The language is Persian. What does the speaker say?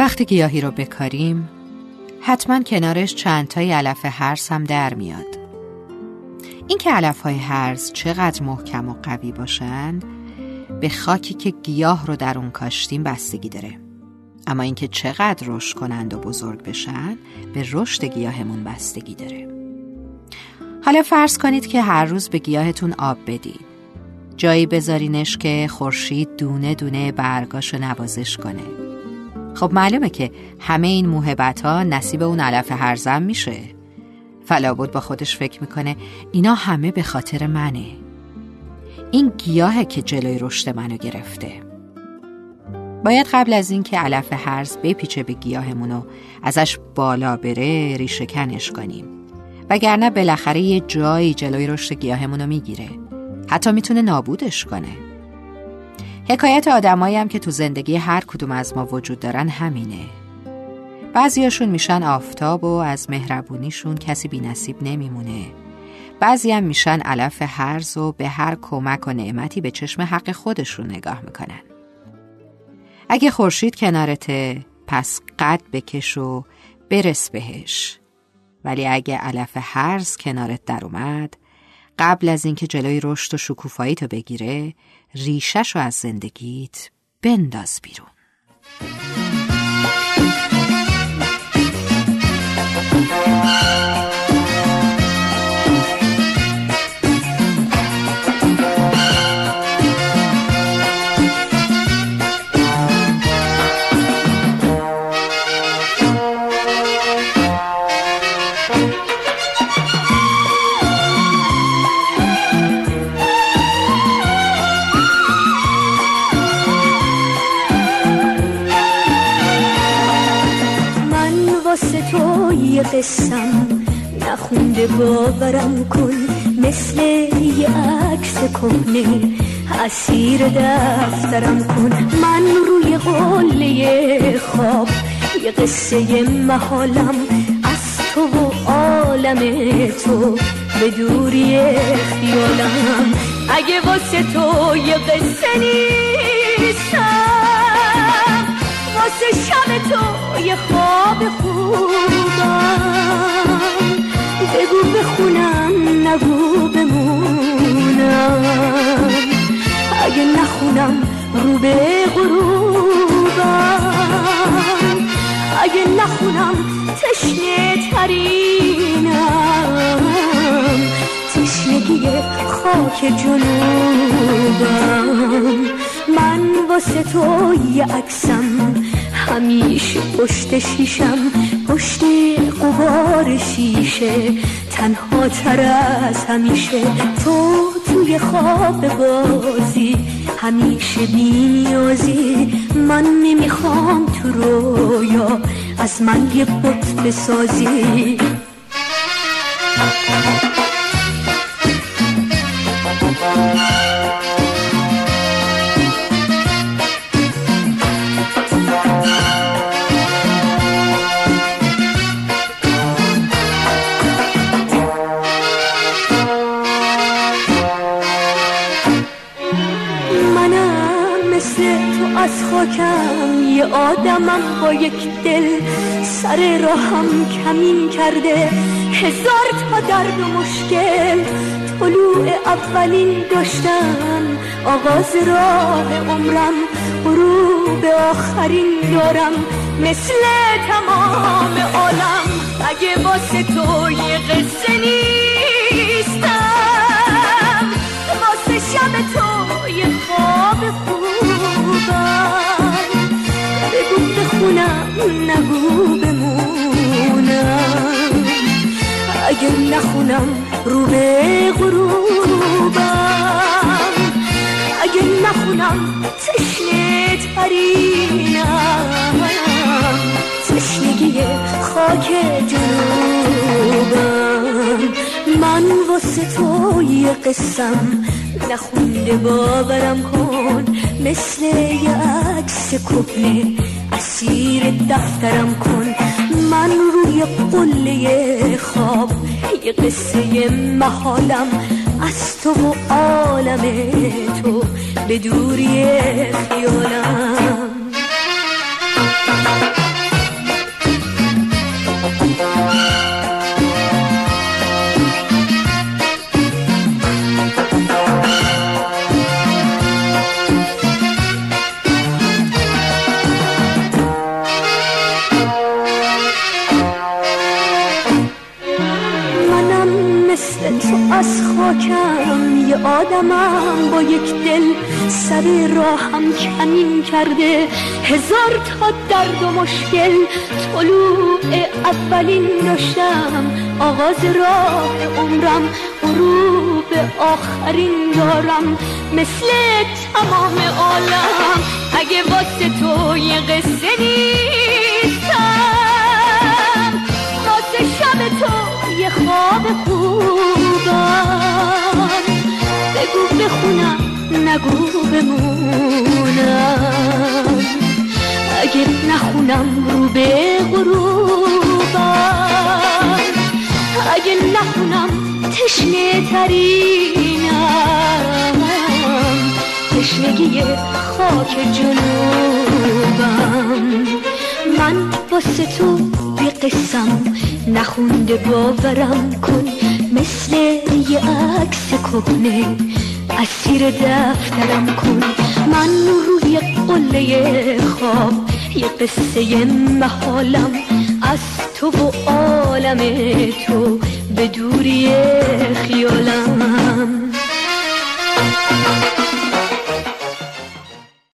وقتی گیاهی رو بکاریم حتما کنارش چند تای علف هرز هم در میاد. این که علف های هرز چقدر محکم و قوی باشن به خاکی که گیاه رو در اون کاشتیم بستگی داره. اما اینکه چقدر رشد کنند و بزرگ بشن به رشد گیاهمون بستگی داره. حالا فرض کنید که هر روز به گیاهتون آب بدید. جایی بذارینش که خورشید دونه دونه برگاشو نوازش کنه. خب معلومه که همه این موهبت ها نصیب اون علف هرزم میشه. فلابود با خودش فکر می‌کنه اینا همه به خاطر منه. این گیاهه که جلوی رشد منو گرفته. باید قبل از اینکه علف هرز بپیچه به گیاهمون و ازش بالا بره ریشه کنش کنیم. وگرنه بالاخره یه جایی جلوی رشد گیاهمون رو می‌گیره. حتی می‌تونه نابودش کنه. حکایت آدمایی هم که تو زندگی هر کدوم از ما وجود دارن همینه. بعضیاشون میشن آفتاب و از مهربونیشون کسی بی نصیب نمیمونه. بعضی هم میشن علف هرز و به هر کمک و نعمتی به چشم حق خودشون نگاه می‌کنن. اگه خورشید کنارته پس قد بکش و برس بهش. ولی اگه علف هرز کنارت در اومد قبل از اینکه جلوی رشد و شکوفایی تو بگیره ریشش رو از زندگیت بنداز بیرون. قسم نخونده باورم کن. مثل یه عکس کهنه اسیر دفترم کن. من روی قله خواب یه قصه محالم از تو و عالم تو به دوری خیالم. اگه واسه تو یه قصه نیستم اگه نخونم رو به غروبم. اگه نخونم تشنه ترینم. تشنگی خاک جنوبم. من واسه تو یه عکسم. همیشه پشت شیشم پشت قبار شیشه. تنها تر از همیشه تو توی خواب بازی. همیشه بینیازی من نمی‌خوام تو رویا از من یه بط بسازی. یه آدمم با یک دل سر راهم کمین کرده. هزار تا درد و مشکل طلوع اولین داشتم. آغاز راه عمرم غروب آخرین دارم. مثل تمام عالم اگه واسه تو بگو بخونم نگو بمونم. اگه نخونم رو به غروبم. اگه نخونم تشنه ترینم تشنگی خاک جنوبم. من واسه تو یه قسم نخونده باورم کن. مثل یه عکس کپنه اسیر دفترم کن. من روی قله خواب یه قصه محالم از تو و عالم تو. به دوری خیالم. آدمم با یک دل سر راهم کمین کرده. هزار تا درد و مشکل طلوع اولین نشم. آغاز راه عمرم غروب آخرین دارم مثل تمام عالم اگه واسه تو یه قصه نیستم. واسه شب تو یه خواب بگو بخونم نگو بمونم. اگه نخونم رو به غروبم. اگه نخونم تشنه ترینم. تشنگی خاک جنوبم. من واسه تو بی قسم نخونده باورم کن. مثل یه عکس کهنه. اسیر دفترم کن. من روی قله خواب. یه قصه محالم از تو و عالم تو. به دوری خیالم.